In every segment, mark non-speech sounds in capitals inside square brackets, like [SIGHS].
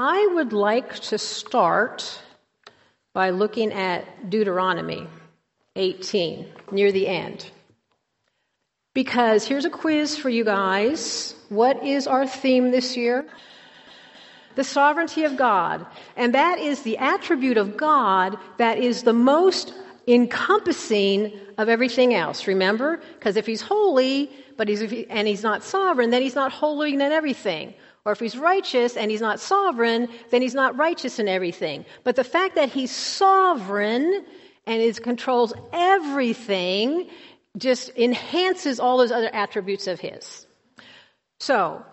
I would like to start by looking at Deuteronomy 18, near the end. Because here's a quiz for you guys. What is our theme this year? The sovereignty of God. And that is the attribute of God that is the most encompassing of everything else. Remember? Because if he's holy, but he's, and he's not sovereign, then he's not holy in everything. Or if he's righteous and he's not sovereign, then he's not righteous in everything. But the fact that he's sovereign and is controls everything just enhances all those other attributes of his. So,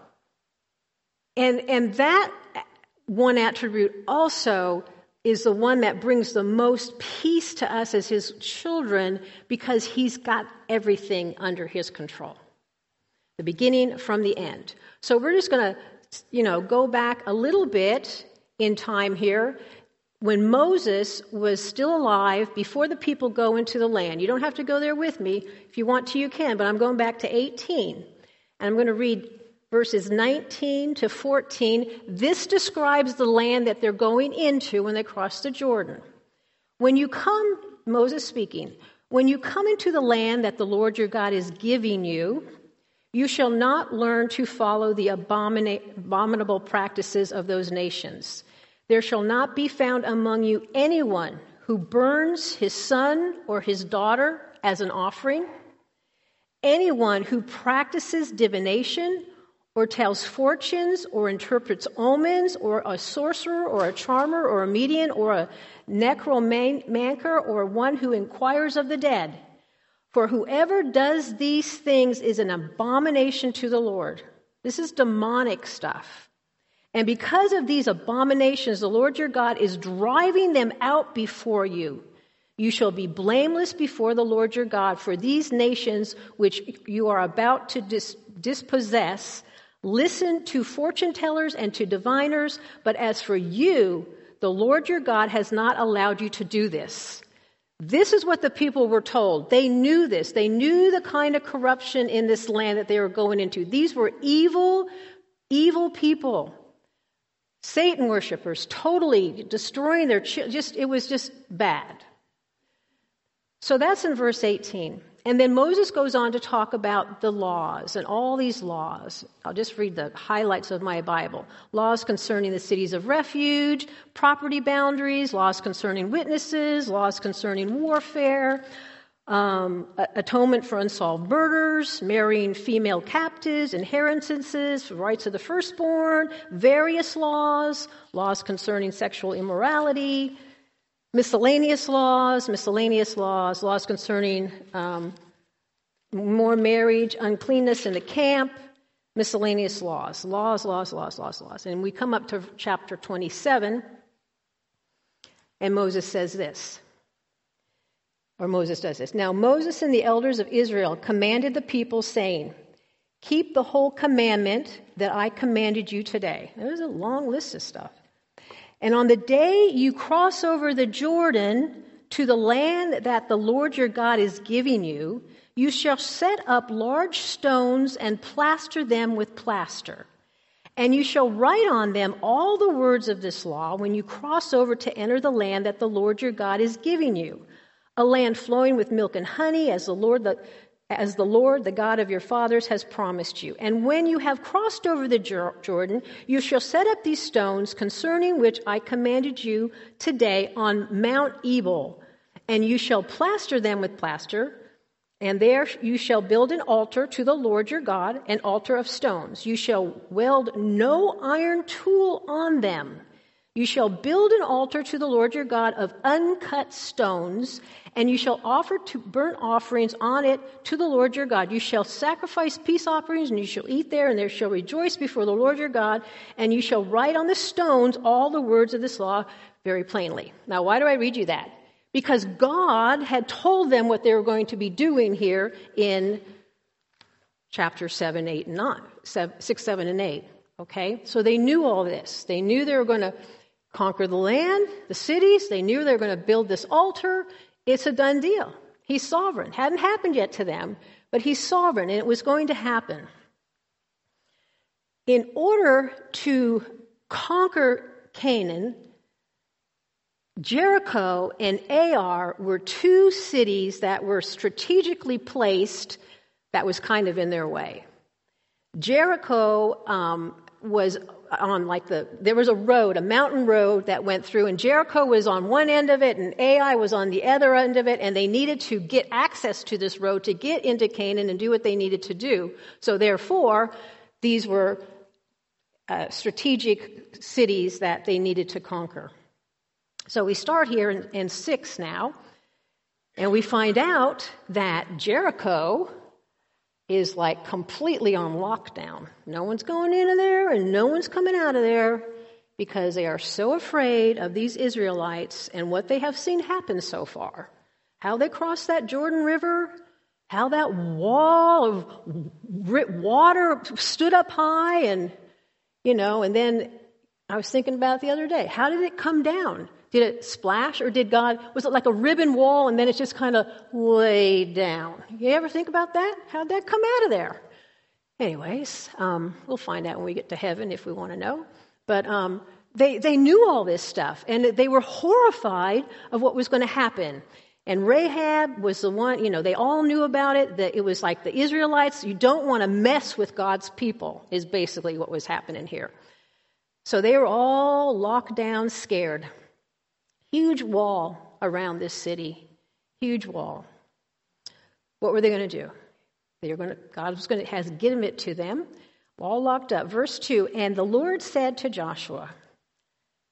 and and that one attribute also is the one that brings the most peace to us as his children because he's got everything under his control. The beginning from the end. So we're just going to, you know, go back a little bit in time here when Moses was still alive before the people go into the land. You don't have to go there with me. If you want to, you can, but I'm going back to 18. And I'm going to read verses 19 to 14. This describes the land that they're going into when they cross the Jordan. When you come, Moses speaking, when you come into the land that the Lord your God is giving you, you shall not learn to follow the abomina- abominable practices of those nations. There shall not be found among you anyone who burns his son or his daughter as an offering, anyone who practices divination or tells fortunes or interprets omens or a sorcerer or a charmer or a medium or a necromancer or one who inquires of the dead. For whoever does these things is an abomination to the Lord. This is demonic stuff. And because of these abominations, the Lord your God is driving them out before you. You shall be blameless before the Lord your God, for these nations which you are about to dis- dispossess Listen to fortune tellers and to diviners, but as for you, the Lord your God has not allowed you to do this. This is what the people were told. They knew this. They knew the kind of corruption in this land that they were going into. These were evil, evil people. Satan worshippers, totally destroying their children. Just, it was just bad. So that's in verse 18. And then Moses goes on to talk about the laws and all these laws. I'll just read the highlights of my Bible. Laws concerning the cities of refuge, property boundaries, laws concerning witnesses, laws concerning warfare, um, atonement for unsolved murders, marrying female captives, inheritances, rights of the firstborn, various laws, laws concerning sexual immorality, miscellaneous laws, miscellaneous laws, laws concerning um, more marriage, uncleanness in the camp, miscellaneous laws, laws, laws, laws, laws, laws. And we come up to chapter 27, and Moses says this. Or Moses does this. Now, Moses and the elders of Israel commanded the people, saying, Keep the whole commandment that I commanded you today. There's a long list of stuff. And on the day you cross over the Jordan to the land that the Lord your God is giving you, you shall set up large stones and plaster them with plaster. And you shall write on them all the words of this law when you cross over to enter the land that the Lord your God is giving you, a land flowing with milk and honey, as the Lord the, as the Lord, the God of your fathers, has promised you. And when you have crossed over the Jordan, you shall set up these stones concerning which I commanded you today on Mount Ebal, and you shall plaster them with plaster. And there you shall build an altar to the Lord your God, an altar of stones. You shall weld no iron tool on them. You shall build an altar to the Lord your God of uncut stones, and you shall offer to burnt offerings on it to the Lord your God. You shall sacrifice peace offerings, and you shall eat there, and there shall rejoice before the Lord your God, and you shall write on the stones all the words of this law very plainly. Now, why do I read you that? Because God had told them what they were going to be doing here in chapter 7, 8, and 9, 6, 7, and 8. Okay? So they knew all this. They knew they were going to conquer the land, the cities. They knew they were going to build this altar. It's a done deal. He's sovereign. Hadn't happened yet to them, but he's sovereign, and it was going to happen. In order to conquer Canaan, Jericho and Ai were two cities that were strategically placed that was kind of in their way. Jericho um, was on like the, there was a road, a mountain road that went through, and Jericho was on one end of it, and Ai was on the other end of it, and they needed to get access to this road to get into Canaan and do what they needed to do. So therefore, these were uh, strategic cities that they needed to conquer. So we start here in, in 6 now, and we find out that Jericho is like completely on lockdown. No one's going into there and no one's coming out of there because they are so afraid of these Israelites and what they have seen happen so far. How they crossed that Jordan River, how that wall of water stood up high, and, you know, and then I was thinking about the other day. How did it come down? Did it splash or did God, was it like a ribbon wall and then it just kind of laid down? You ever think about that? How'd that come out of there? Anyways, um, we'll find out when we get to heaven if we want to know. But um, they, they knew all this stuff and they were horrified of what was going to happen. And Rahab was the one, you know, they all knew about it, that it was like the Israelites, you don't want to mess with God's people, is basically what was happening here. So they were all locked down, scared. Huge wall around this city. Huge wall. What were they going to do? They were going to, God was going to has given it to them, all locked up. Verse 2 And the Lord said to Joshua,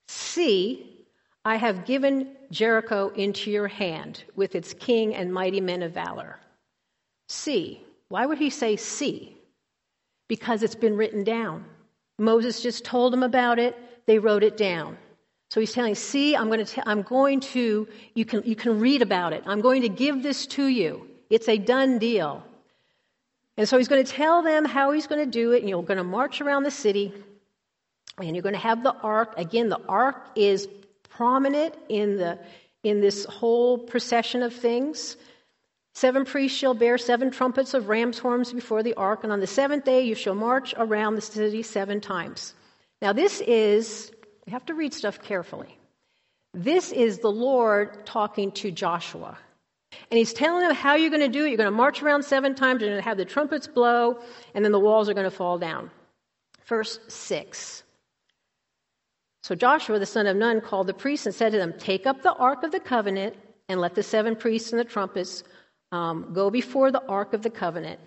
See, I have given Jericho into your hand with its king and mighty men of valor. See. Why would he say see? Because it's been written down. Moses just told them about it, they wrote it down. So he's telling, see, I'm going to, t- I'm going to, you can, you can read about it. I'm going to give this to you. It's a done deal. And so he's going to tell them how he's going to do it, and you're going to march around the city, and you're going to have the ark. Again, the ark is prominent in, the, in this whole procession of things. Seven priests shall bear seven trumpets of ram's horns before the ark, and on the seventh day you shall march around the city seven times. Now, this is you have to read stuff carefully. This is the Lord talking to Joshua. And he's telling him how you're going to do it. You're going to march around seven times, you're going to have the trumpets blow, and then the walls are going to fall down. Verse 6. So Joshua, the son of Nun, called the priests and said to them, Take up the ark of the covenant and let the seven priests and the trumpets um, go before the ark of the covenant.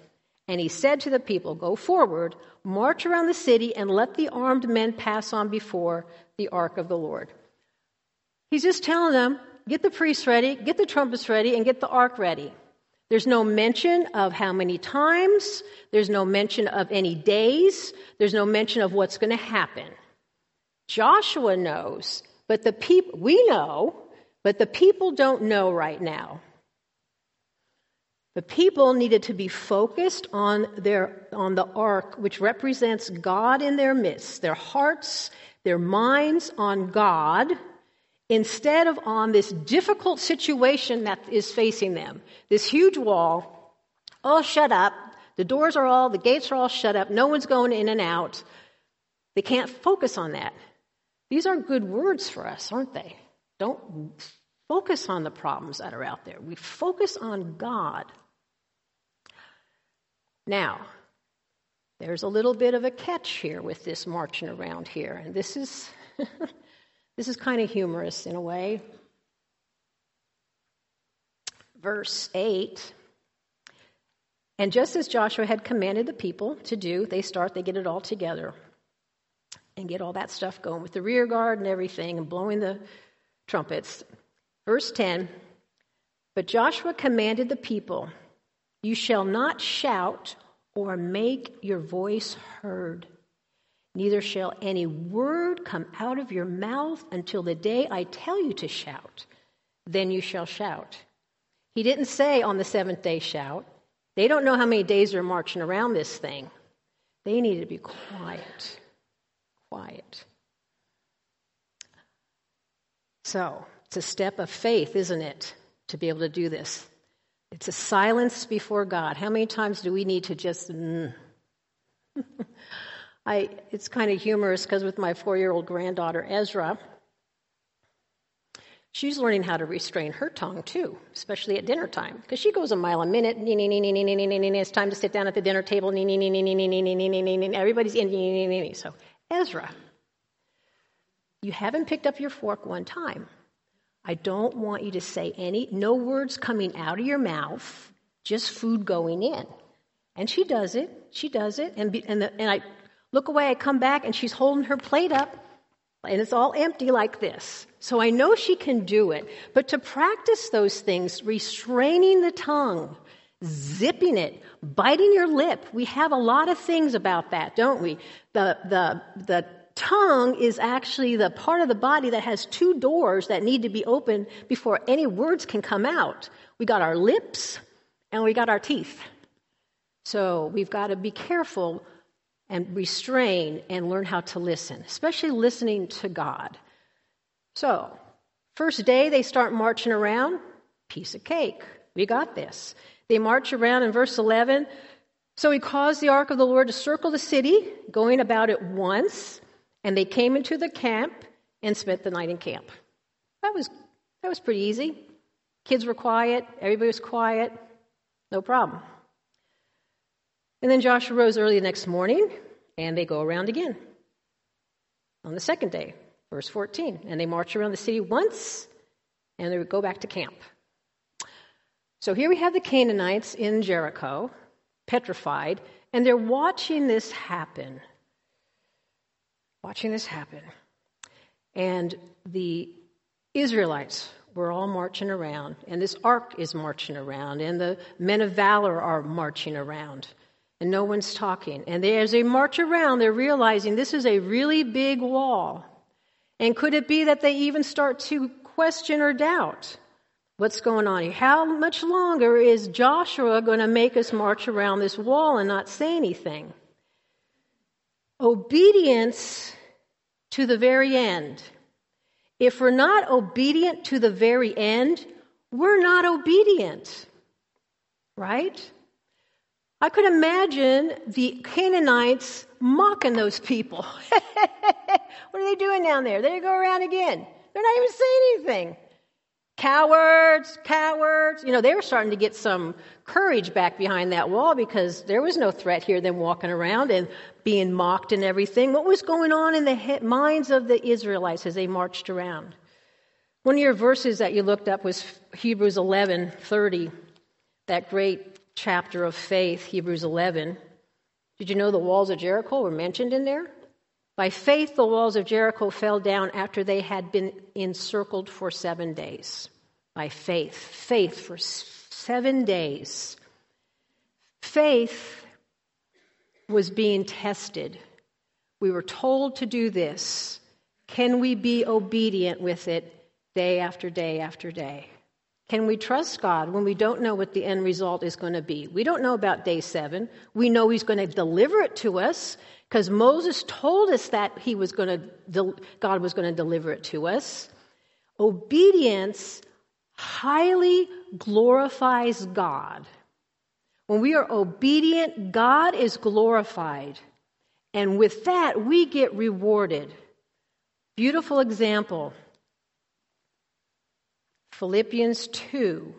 And he said to the people, Go forward, march around the city, and let the armed men pass on before the ark of the Lord. He's just telling them, Get the priests ready, get the trumpets ready, and get the ark ready. There's no mention of how many times, there's no mention of any days, there's no mention of what's going to happen. Joshua knows, but the people, we know, but the people don't know right now. The people needed to be focused on, their, on the ark, which represents God in their midst, their hearts, their minds on God, instead of on this difficult situation that is facing them. This huge wall, all shut up. The doors are all, the gates are all shut up. No one's going in and out. They can't focus on that. These are good words for us, aren't they? Don't focus on the problems that are out there. We focus on God. Now, there's a little bit of a catch here with this marching around here, and this is [LAUGHS] this is kind of humorous in a way. Verse 8 And just as Joshua had commanded the people to do, they start, they get it all together and get all that stuff going with the rear guard and everything and blowing the trumpets. Verse 10 But Joshua commanded the people, you shall not shout or make your voice heard. Neither shall any word come out of your mouth until the day I tell you to shout. Then you shall shout. He didn't say on the seventh day shout. They don't know how many days they're marching around this thing. They need to be quiet. Quiet. So, it's a step of faith, isn't it, to be able to do this? It's a silence before God. How many times do we need to just. Mm. I, it's kind of humorous because with my four year old granddaughter, Ezra, she's learning how to restrain her tongue too, especially at dinner time, because she goes a mile a minute. It's time to sit down at the dinner table. Everybody's in. So, Ezra, you haven't picked up your fork one time. I don't want you to say any, no words coming out of your mouth, just food going in. And she does it. She does it. And, be, and, the, and I look away, I come back, and she's holding her plate up, and it's all empty like this. So I know she can do it. But to practice those things, restraining the tongue, zipping it, biting your lip, we have a lot of things about that, don't we? The, the, the tongue is actually the part of the body that has two doors that need to be open before any words can come out. We got our lips and we got our teeth. So we've got to be careful and restrain and learn how to listen, especially listening to God. So, first day they start marching around, piece of cake. We got this. They march around in verse 11. So he caused the ark of the Lord to circle the city, going about it once. And they came into the camp and spent the night in camp. That was, that was pretty easy. Kids were quiet, everybody was quiet, no problem. And then Joshua rose early the next morning, and they go around again on the second day, verse 14. And they march around the city once, and they would go back to camp. So here we have the Canaanites in Jericho, petrified, and they're watching this happen watching this happen. And the Israelites were all marching around, and this ark is marching around, and the men of valor are marching around, and no one's talking. And they, as they march around, they're realizing this is a really big wall. And could it be that they even start to question or doubt what's going on here? How much longer is Joshua going to make us march around this wall and not say anything? Obedience to the very end. If we're not obedient to the very end, we're not obedient. Right? I could imagine the Canaanites mocking those people. [LAUGHS] what are they doing down there? They go around again. They're not even saying anything. Cowards, cowards. You know, they were starting to get some courage back behind that wall because there was no threat here, them walking around and being mocked and everything. What was going on in the minds of the Israelites as they marched around? One of your verses that you looked up was Hebrews 11 30, that great chapter of faith, Hebrews 11. Did you know the walls of Jericho were mentioned in there? By faith, the walls of Jericho fell down after they had been encircled for seven days. By faith. Faith for seven days. Faith was being tested. We were told to do this. Can we be obedient with it day after day after day? Can we trust God when we don't know what the end result is going to be? We don't know about day seven. We know He's going to deliver it to us because Moses told us that he was going to, God was going to deliver it to us. Obedience highly glorifies God. When we are obedient, God is glorified. And with that, we get rewarded. Beautiful example Philippians 2,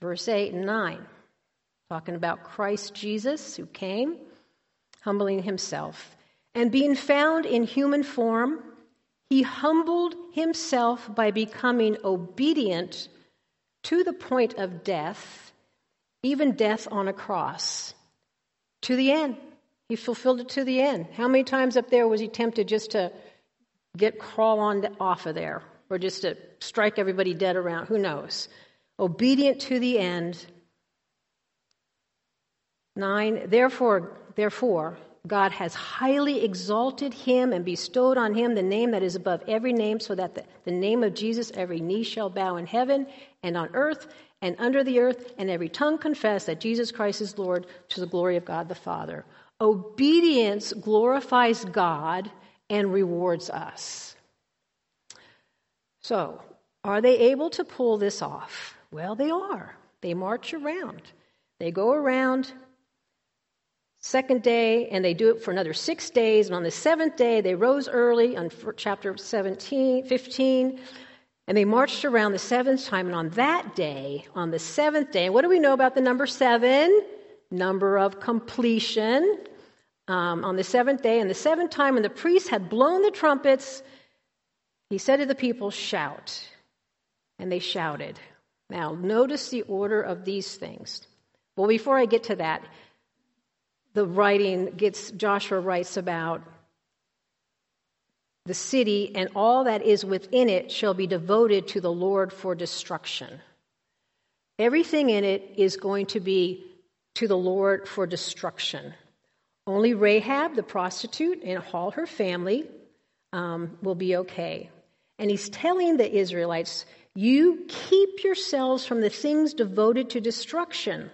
verse 8 and 9, talking about Christ Jesus who came, humbling himself. And being found in human form, he humbled himself by becoming obedient to the point of death, even death on a cross. To the end. He fulfilled it to the end. How many times up there was he tempted just to get crawl on off of there? Or just to strike everybody dead around. Who knows? Obedient to the end. Nine, therefore, therefore, God has highly exalted him and bestowed on him the name that is above every name, so that the, the name of Jesus every knee shall bow in heaven and on earth and under the earth, and every tongue confess that Jesus Christ is Lord to the glory of God the Father. Obedience glorifies God and rewards us. So, are they able to pull this off? Well, they are. They march around. They go around second day, and they do it for another six days. And on the seventh day, they rose early on chapter 17, 15, and they marched around the seventh time. And on that day, on the seventh day, what do we know about the number seven? Number of completion. Um, on the seventh day, and the seventh time, when the priests had blown the trumpets, he said to the people, Shout. And they shouted. Now, notice the order of these things. Well, before I get to that, the writing gets, Joshua writes about the city and all that is within it shall be devoted to the Lord for destruction. Everything in it is going to be to the Lord for destruction. Only Rahab, the prostitute, and all her family um, will be okay. And he's telling the Israelites, You keep yourselves from the things devoted to destruction.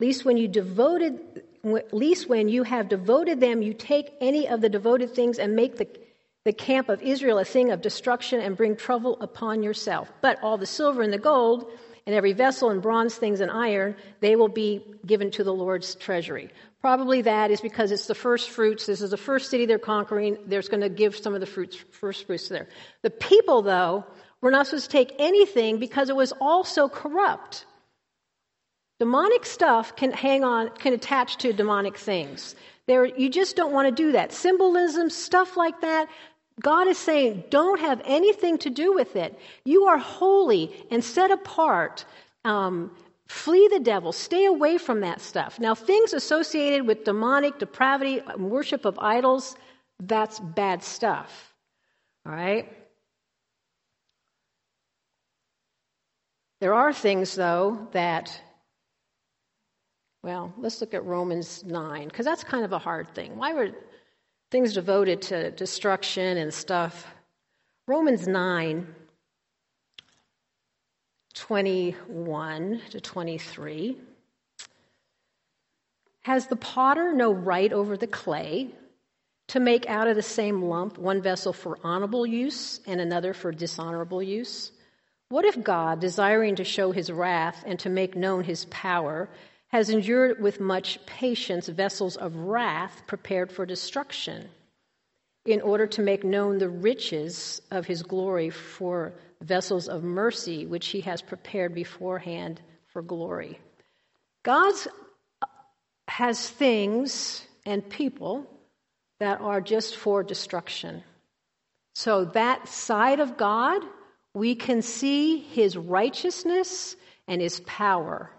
Least when you devoted, least when you have devoted them, you take any of the devoted things and make the, the camp of Israel a thing of destruction and bring trouble upon yourself. But all the silver and the gold, and every vessel and bronze things and iron, they will be given to the Lord's treasury. Probably that is because it's the first fruits. This is the first city they're conquering. There's going to give some of the fruits, first fruits there. The people, though, were not supposed to take anything because it was all so corrupt. Demonic stuff can hang on, can attach to demonic things. There, you just don't want to do that. Symbolism, stuff like that. God is saying, don't have anything to do with it. You are holy and set apart. Um, Flee the devil. Stay away from that stuff. Now, things associated with demonic depravity, worship of idols, that's bad stuff. All right? There are things, though, that, well, let's look at Romans 9, because that's kind of a hard thing. Why were things devoted to destruction and stuff? Romans 9 21 to 23. Has the potter no right over the clay to make out of the same lump one vessel for honorable use and another for dishonorable use? What if God, desiring to show his wrath and to make known his power, has endured with much patience vessels of wrath prepared for destruction, in order to make known the riches of his glory for vessels of mercy, which he has prepared beforehand for glory. God has things and people that are just for destruction. So, that side of God, we can see his righteousness and his power.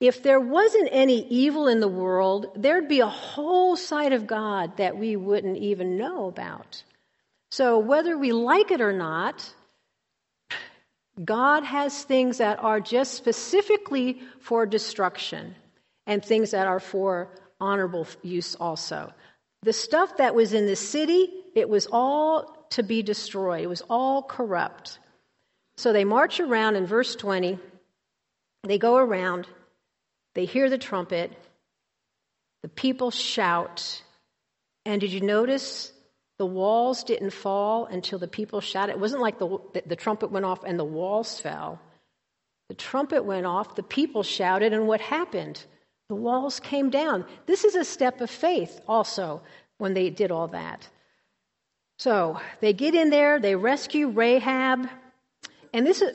If there wasn't any evil in the world, there'd be a whole side of God that we wouldn't even know about. So, whether we like it or not, God has things that are just specifically for destruction and things that are for honorable use also. The stuff that was in the city, it was all to be destroyed, it was all corrupt. So they march around in verse 20, they go around, they hear the trumpet, the people shout. And did you notice the walls didn't fall until the people shouted. It wasn't like the, the, the, trumpet went off and the walls fell. The trumpet went off, the people shouted, and what happened? The walls came down. This is a step of faith also when they did all that. So they get in there, they rescue Rahab, and this is.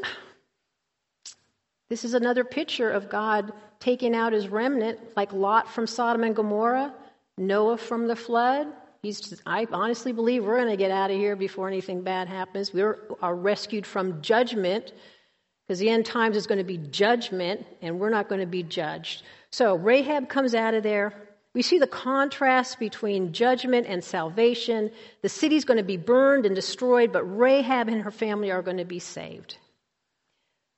This is another picture of God taking out his remnant, like Lot from Sodom and Gomorrah, Noah from the flood, He's, I honestly believe we're going to get out of here before anything bad happens. We are rescued from judgment because the end times is going to be judgment and we're not going to be judged. So Rahab comes out of there. We see the contrast between judgment and salvation. The city's going to be burned and destroyed, but Rahab and her family are going to be saved.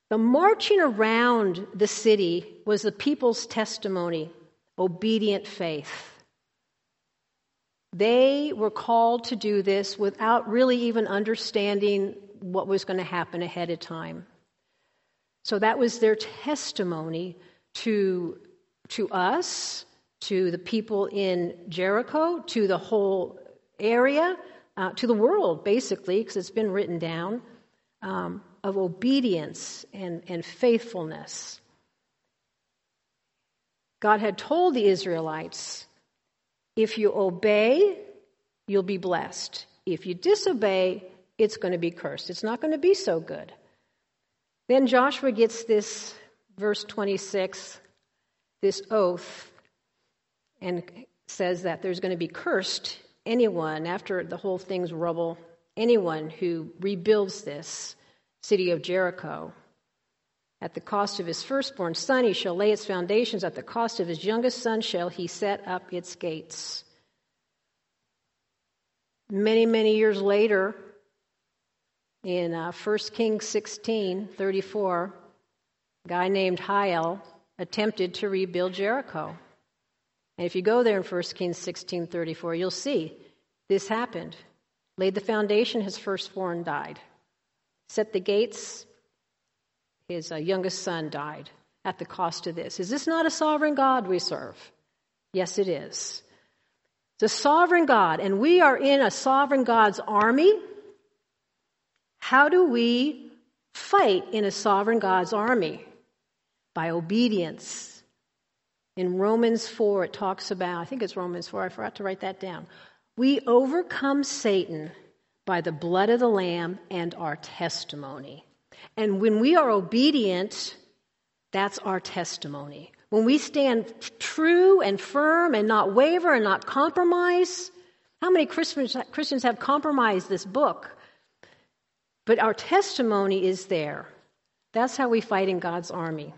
The marching around the city was the people's testimony, obedient faith. They were called to do this without really even understanding what was going to happen ahead of time. So that was their testimony to, to us, to the people in Jericho, to the whole area, uh, to the world, basically, because it's been written down, um, of obedience and, and faithfulness. God had told the Israelites, if you obey, you'll be blessed. If you disobey, it's going to be cursed. It's not going to be so good. Then Joshua gets this, verse 26, this oath, and says that there's going to be cursed anyone, after the whole thing's rubble, anyone who rebuilds this city of Jericho. At the cost of his firstborn son, he shall lay its foundations. At the cost of his youngest son, shall he set up its gates. Many, many years later, in uh, 1 Kings 16 34, a guy named Hiel attempted to rebuild Jericho. And if you go there in 1 Kings 16 34, you'll see this happened. Laid the foundation, his firstborn died. Set the gates, his uh, youngest son died at the cost of this. Is this not a sovereign God we serve? Yes, it is. It's a sovereign God, and we are in a sovereign God's army. How do we fight in a sovereign God's army? By obedience. In Romans 4, it talks about, I think it's Romans 4, I forgot to write that down. We overcome Satan by the blood of the Lamb and our testimony. And when we are obedient, that's our testimony. When we stand true and firm and not waver and not compromise, how many Christians, have compromised this book? But our testimony is there. That's how we fight in God's army.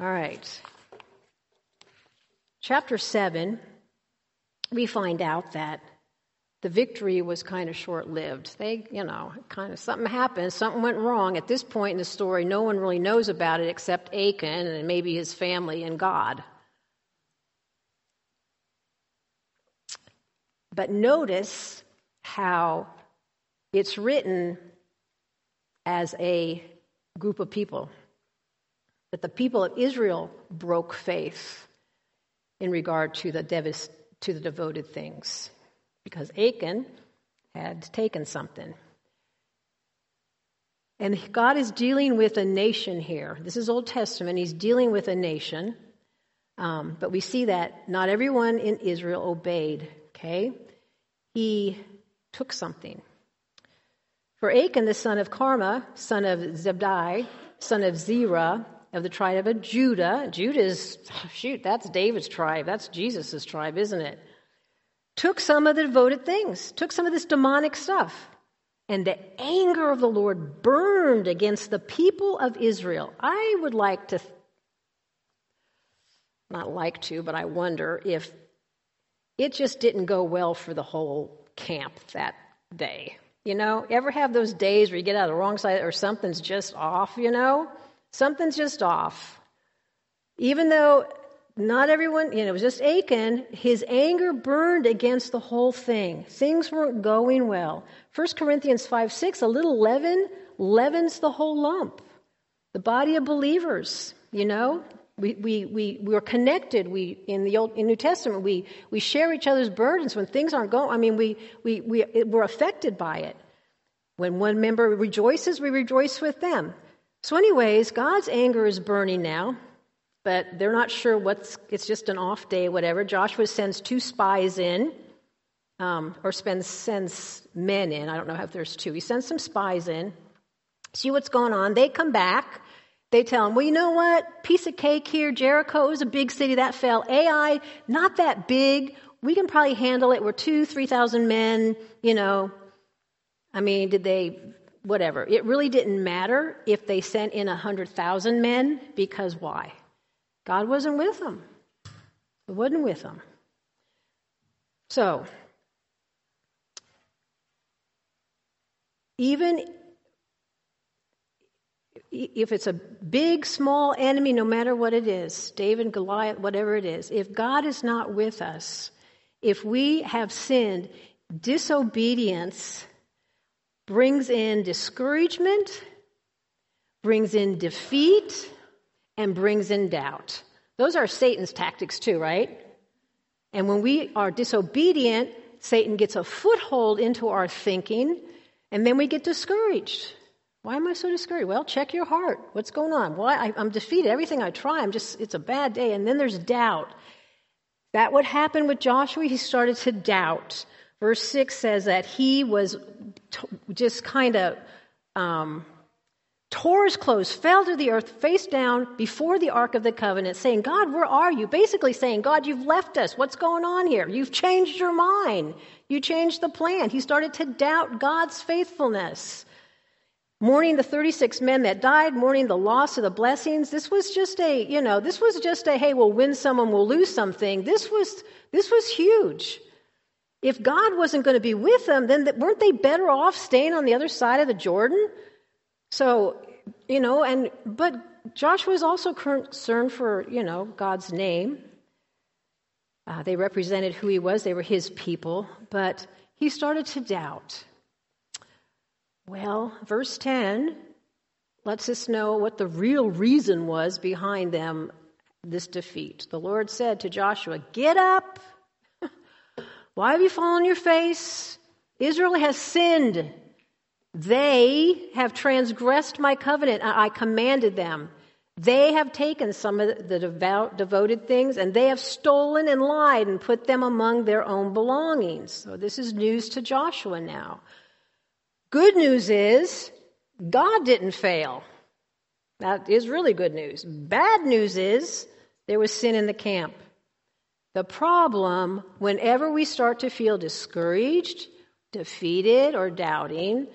All right. Chapter 7, we find out that the victory was kind of short lived. They, you know, kind of something happened, something went wrong. At this point in the story, no one really knows about it except Achan and maybe his family and God. But notice how it's written as a group of people. That the people of Israel broke faith in regard to the, devis, to the devoted things because Achan had taken something. And God is dealing with a nation here. This is Old Testament. He's dealing with a nation. Um, but we see that not everyone in Israel obeyed, okay? He took something. For Achan, the son of Carmi, son of Zebdi, son of Zerah, of the tribe of Judah. Judah is, [SIGHS] shoot, that's David's tribe. That's Jesus' tribe, isn't it? Took some of the devoted things, took some of this demonic stuff. And the anger of the Lord burned against the people of Israel. I would like to, not like to, but I wonder if it just didn't go well for the whole camp that day. You know, ever have those days where you get out of the wrong side or something's just off, you know? Something's just off. Even though not everyone, you know, it was just Achan, his anger burned against the whole thing. Things weren't going well. 1 Corinthians 5 6, a little leaven leavens the whole lump. The body of believers, you know, we, we, we, we're connected. We, in the Old, in New Testament, we, we share each other's burdens when things aren't going. I mean, we, we, we, we're affected by it. When one member rejoices, we rejoice with them. So, anyways, God's anger is burning now, but they're not sure what's, it's just an off day, whatever. Joshua sends two spies in, um, or spends, sends men in. I don't know if there's two. He sends some spies in, see what's going on. They come back. They tell him, well, you know what? Piece of cake here. Jericho is a big city that fell. Ai, not that big. We can probably handle it. We're two, 3,000 men, you know. I mean, did they, whatever. It really didn't matter if they sent in a 100,000 men because why? God wasn't with them. He wasn't with them. So, even if it's a big, small enemy, no matter what it is, David, Goliath, whatever it is, if God is not with us, if we have sinned, disobedience brings in discouragement, brings in defeat, and brings in doubt. Those are Satan's tactics, too, right? And when we are disobedient, Satan gets a foothold into our thinking, and then we get discouraged. Why am I so discouraged? Well, check your heart. What's going on? Well, I, am defeated. Everything I try, I'm just, it's a bad day. And then there's doubt. That what happened with Joshua, he started to doubt. Verse 6 says that he was t- just kind of um, tore his clothes, fell to the earth, face down before the Ark of the Covenant, saying, God, where are you? Basically saying, God, you've left us. What's going on here? You've changed your mind. You changed the plan. He started to doubt God's faithfulness. Mourning the 36 men that died, mourning the loss of the blessings. This was just a, you know, this was just a, hey, we'll win someone, we'll lose something. This was, this was huge. If God wasn't going to be with them, then weren't they better off staying on the other side of the Jordan? So, you know, and, but Joshua is also concerned for, you know, God's name. Uh, they represented who he was, they were his people, but he started to doubt. Well, verse 10 lets us know what the real reason was behind them, this defeat. The Lord said to Joshua, Get up. [LAUGHS] Why have you fallen on your face? Israel has sinned. They have transgressed my covenant. I commanded them. They have taken some of the devout, devoted things and they have stolen and lied and put them among their own belongings. So this is news to Joshua now. Good news is God didn't fail. That is really good news. Bad news is there was sin in the camp. The problem, whenever we start to feel discouraged, defeated, or doubting,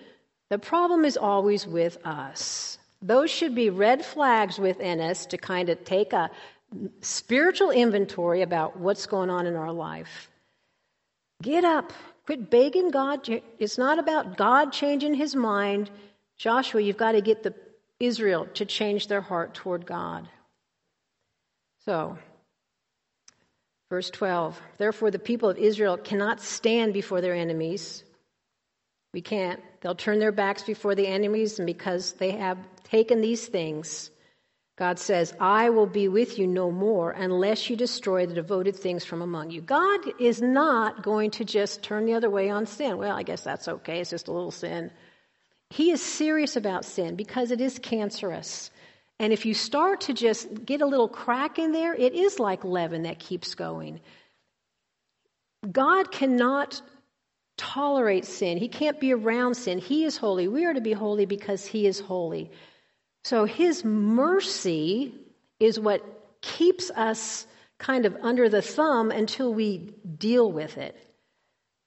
the problem is always with us. Those should be red flags within us to kind of take a spiritual inventory about what's going on in our life. Get up, Quit begging God. It's not about God changing his mind. Joshua, you've got to get the Israel to change their heart toward God. So, verse 12 Therefore, the people of Israel cannot stand before their enemies. We can't. They'll turn their backs before the enemies, and because they have taken these things, God says, I will be with you no more unless you destroy the devoted things from among you. God is not going to just turn the other way on sin. Well, I guess that's okay. It's just a little sin. He is serious about sin because it is cancerous. And if you start to just get a little crack in there, it is like leaven that keeps going. God cannot tolerate sin. He can't be around sin. He is holy. We are to be holy because He is holy. So his mercy is what keeps us kind of under the thumb until we deal with it.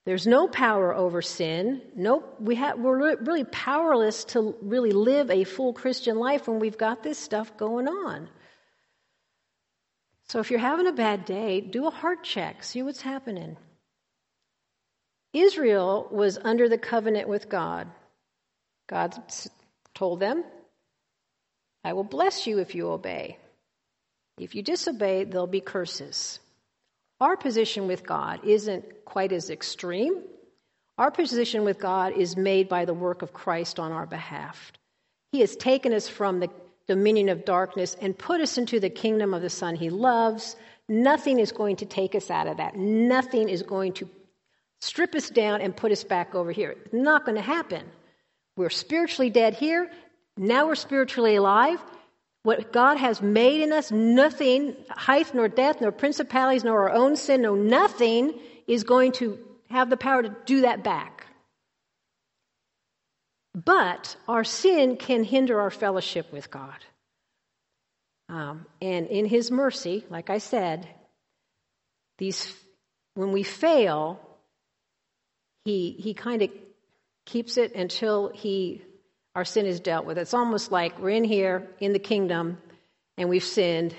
There's no power over sin. No, we have, we're really powerless to really live a full Christian life when we've got this stuff going on. So if you're having a bad day, do a heart check, see what's happening. Israel was under the covenant with God. God told them, I will bless you if you obey. If you disobey, there'll be curses. Our position with God isn't quite as extreme. Our position with God is made by the work of Christ on our behalf. He has taken us from the dominion of darkness and put us into the kingdom of the Son he loves. Nothing is going to take us out of that. Nothing is going to strip us down and put us back over here. It's not going to happen. We're spiritually dead here. Now we're spiritually alive. What God has made in us, nothing, height nor death, nor principalities, nor our own sin, no nothing is going to have the power to do that back. But our sin can hinder our fellowship with God. Um, and in His mercy, like I said, these when we fail, He He kind of keeps it until He our sin is dealt with. It's almost like we're in here in the kingdom and we've sinned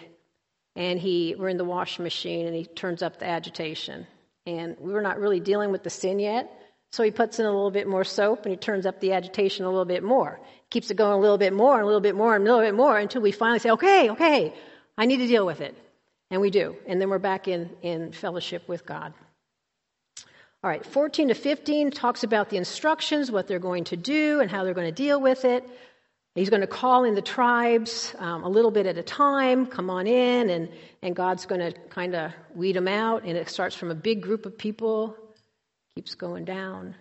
and he we're in the washing machine and he turns up the agitation. And we're not really dealing with the sin yet. So he puts in a little bit more soap and he turns up the agitation a little bit more. Keeps it going a little bit more and a little bit more and a little bit more until we finally say, okay, okay, I need to deal with it. And we do. And then we're back in, in fellowship with God. All right, 14 to 15 talks about the instructions, what they're going to do, and how they're going to deal with it. He's going to call in the tribes um, a little bit at a time, come on in, and, and God's going to kind of weed them out. And it starts from a big group of people, keeps going down,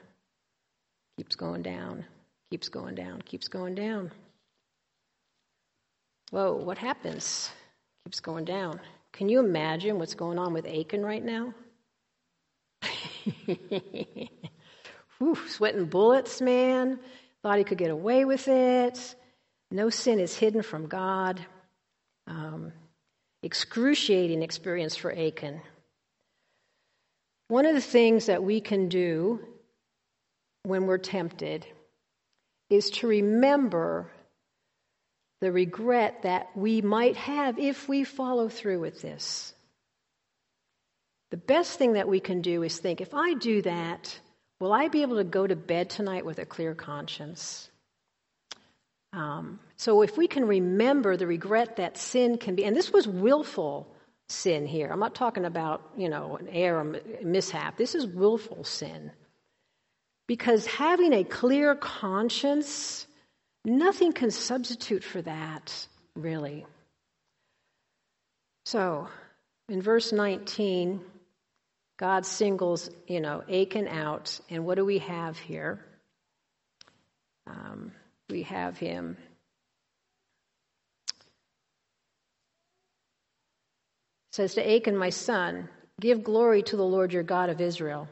keeps going down, Keeps going down, keeps going down. Whoa, what happens? Keeps going down. Can you imagine what's going on with Achan right now? [LAUGHS] Whew, sweating bullets, man. Thought he could get away with it. No sin is hidden from God. Um, excruciating experience for Achan. One of the things that we can do when we're tempted is to remember the regret that we might have if we follow through with this. The best thing that we can do is think if I do that, will I be able to go to bed tonight with a clear conscience? Um, so if we can remember the regret that sin can be, and this was willful sin here. I'm not talking about, you know, an error, mishap. This is willful sin. Because having a clear conscience, nothing can substitute for that, really. So, in verse 19, God singles, you know, Achan out. And what do we have here? Um, we have him. says to Achan, my son, give glory to the Lord your God of Israel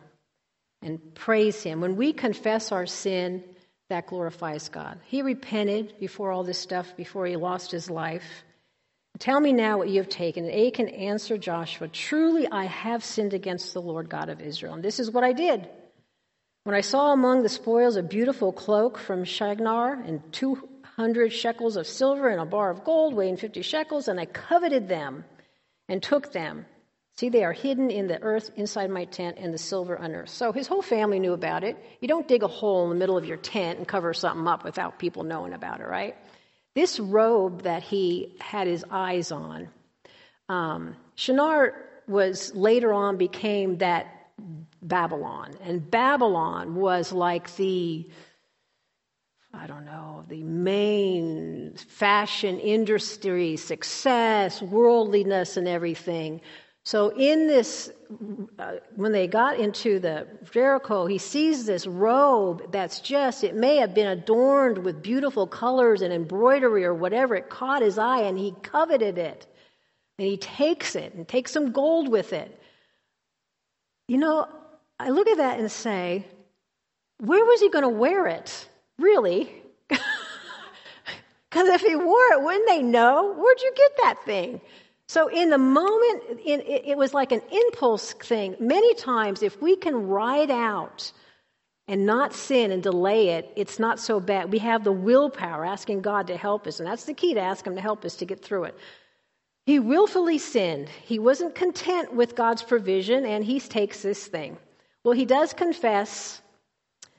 and praise him. When we confess our sin, that glorifies God. He repented before all this stuff, before he lost his life. Tell me now what you have taken. And Achan answered Joshua, Truly I have sinned against the Lord God of Israel. And this is what I did. When I saw among the spoils a beautiful cloak from Shinar and 200 shekels of silver and a bar of gold weighing 50 shekels, and I coveted them and took them. See, they are hidden in the earth inside my tent and the silver unearthed. So his whole family knew about it. You don't dig a hole in the middle of your tent and cover something up without people knowing about it, right? This robe that he had his eyes on, um, Shinar was later on became that Babylon. And Babylon was like the, I don't know, the main fashion industry, success, worldliness, and everything. So, in this, uh, when they got into the Jericho, he sees this robe that's just, it may have been adorned with beautiful colors and embroidery or whatever. It caught his eye and he coveted it. And he takes it and takes some gold with it. You know, I look at that and say, where was he going to wear it? Really? [LAUGHS] Because if he wore it, wouldn't they know? Where'd you get that thing? So, in the moment, in, it was like an impulse thing. Many times, if we can ride out and not sin and delay it, it's not so bad. We have the willpower, asking God to help us. And that's the key to ask Him to help us to get through it. He willfully sinned. He wasn't content with God's provision, and he takes this thing. Well, he does confess.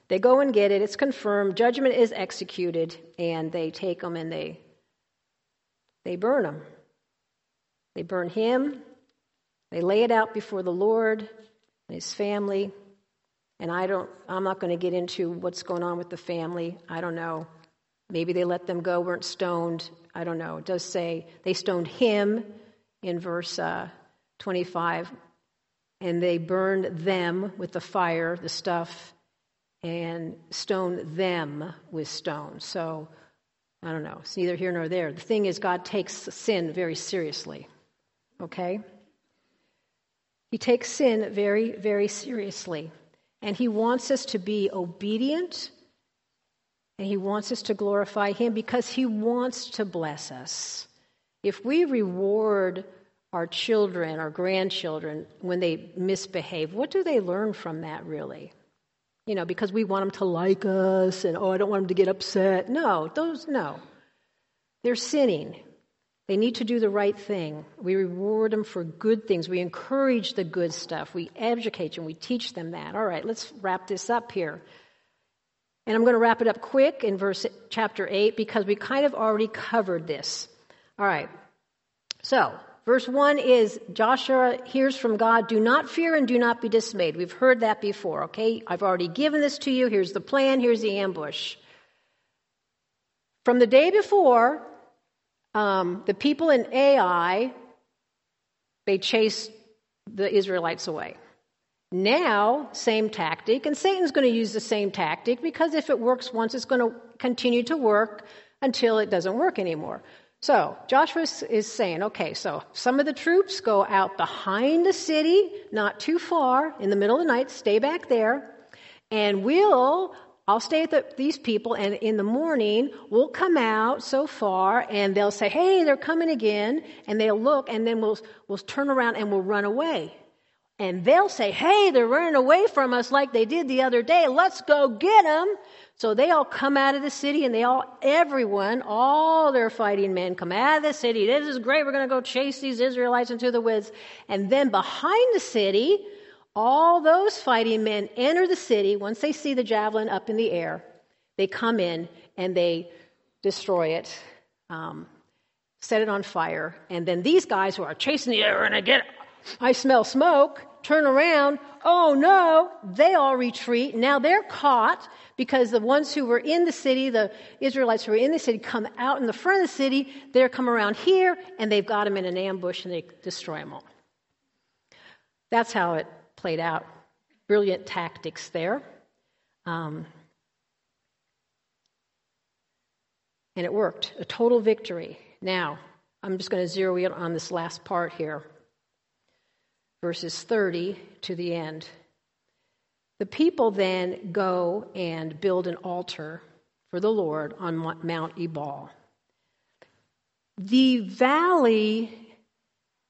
They go and get it. It's confirmed. Judgment is executed, and they take them and they they burn them. They burn him. They lay it out before the Lord and his family. And I don't I'm not going to get into what's going on with the family. I don't know. Maybe they let them go, weren't stoned. I don't know. It does say they stoned him in verse uh, 25 and they burned them with the fire, the stuff, and stoned them with stones. So, I don't know. It's neither here nor there. The thing is, God takes sin very seriously. Okay? He takes sin very, very seriously. And He wants us to be obedient, and He wants us to glorify Him because He wants to bless us. If we reward our children, our grandchildren, when they misbehave, what do they learn from that really? You know, because we want them to like us and, oh, I don't want them to get upset. No, those, no. They're sinning. They need to do the right thing. We reward them for good things. We encourage the good stuff. We educate them. We teach them that. All right, let's wrap this up here. And I'm going to wrap it up quick in verse chapter 8 because we kind of already covered this. All right. So, Verse 1 is Joshua hears from God, do not fear and do not be dismayed. We've heard that before, okay? I've already given this to you. Here's the plan, here's the ambush. From the day before, um, the people in Ai, they chase the Israelites away. Now, same tactic, and Satan's going to use the same tactic because if it works once, it's going to continue to work until it doesn't work anymore. So Joshua is saying, okay, so some of the troops go out behind the city, not too far, in the middle of the night, stay back there, and we'll, I'll stay with the, these people, and in the morning, we'll come out so far, and they'll say, hey, they're coming again, and they'll look, and then we'll, we'll turn around and we'll run away. And they'll say, hey, they're running away from us like they did the other day. Let's go get them. So they all come out of the city and they all, everyone, all their fighting men come out of the city. This is great. We're going to go chase these Israelites into the woods. And then behind the city, all those fighting men enter the city. Once they see the javelin up in the air, they come in and they destroy it, um, set it on fire. And then these guys who are chasing the air and I get, I smell smoke, turn around. Oh no, they all retreat. Now they're caught because the ones who were in the city, the Israelites who were in the city, come out in the front of the city. They're come around here and they've got them in an ambush and they destroy them all. That's how it played out. Brilliant tactics there. Um, and it worked. A total victory. Now, I'm just going to zero in on this last part here verses 30 to the end. The people then go and build an altar for the Lord on Mount Ebal. The valley,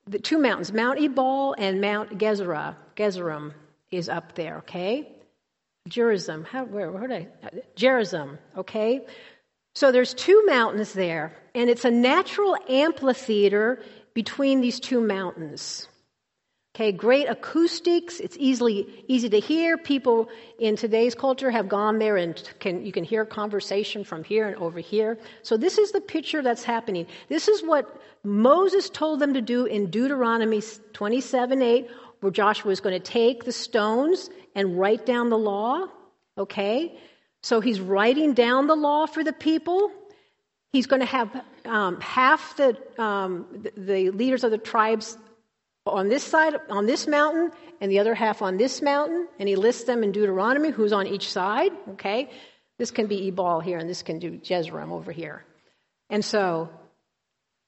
the two mountains, Mount Ebal and Mount Gezerah, Gezerim is up there, okay? Gerizim, how, where, where did I, Gerizim, okay? So there's two mountains there, and it's a natural amphitheater between these two mountains. Okay, great acoustics. It's easily easy to hear. People in today's culture have gone there and can you can hear conversation from here and over here. So this is the picture that's happening. This is what Moses told them to do in Deuteronomy 27 8, where Joshua is going to take the stones and write down the law. Okay? So he's writing down the law for the people. He's going to have um, half the, um, the leaders of the tribes on this side, on this mountain, and the other half on this mountain, and he lists them in Deuteronomy, who's on each side, okay? This can be Ebal here, and this can do Jezreel over here. And so,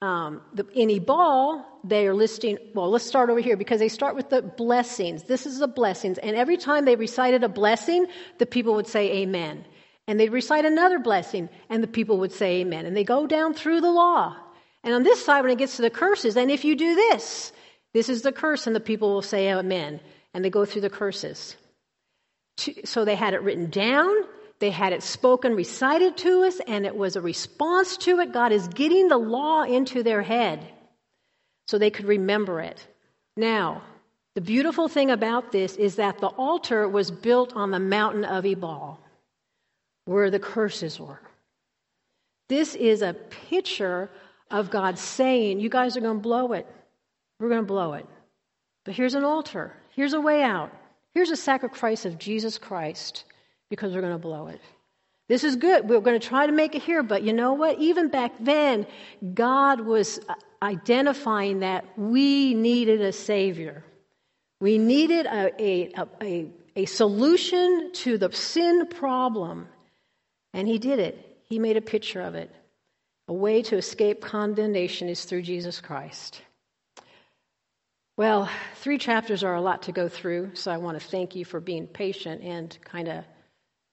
um, the, in Ebal, they are listing, well, let's start over here because they start with the blessings. This is the blessings. And every time they recited a blessing, the people would say amen. And they'd recite another blessing, and the people would say amen. And they go down through the law. And on this side, when it gets to the curses, and if you do this, this is the curse, and the people will say amen. And they go through the curses. So they had it written down, they had it spoken, recited to us, and it was a response to it. God is getting the law into their head so they could remember it. Now, the beautiful thing about this is that the altar was built on the mountain of Ebal, where the curses were. This is a picture of God saying, You guys are going to blow it. We're going to blow it. But here's an altar. Here's a way out. Here's a sacrifice of Jesus Christ because we're going to blow it. This is good. We're going to try to make it here, but you know what? Even back then, God was uh, identifying that we needed a Savior. We needed a, a, a, a, solution to the sin problem. And He did it. He made a picture of it. A way to escape condemnation is through Jesus Christ. Well, three chapters are a lot to go through, so I want to thank you for being patient and kind of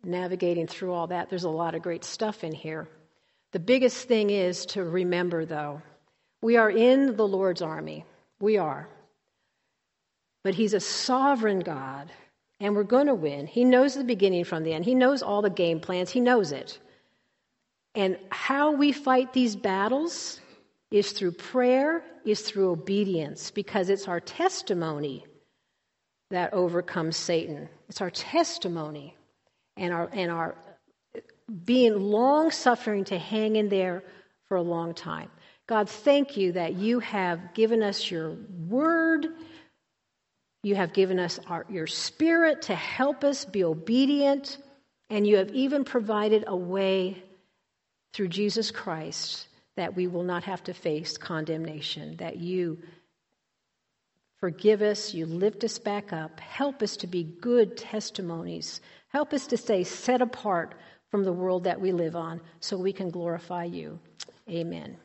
navigating through all that. There's a lot of great stuff in here. The biggest thing is to remember, though, we are in the Lord's army. We are. But He's a sovereign God, and we're going to win. He knows the beginning from the end, He knows all the game plans, He knows it. And how we fight these battles is through prayer, is through obedience, because it's our testimony that overcomes Satan. It's our testimony and our, and our being long suffering to hang in there for a long time. God, thank you that you have given us your word. You have given us our, your spirit to help us be obedient. And you have even provided a way through Jesus Christ that we will not have to face condemnation, that you Forgive us. You lift us back up. Help us to be good testimonies. Help us to stay set apart from the world that we live on so we can glorify you. Amen.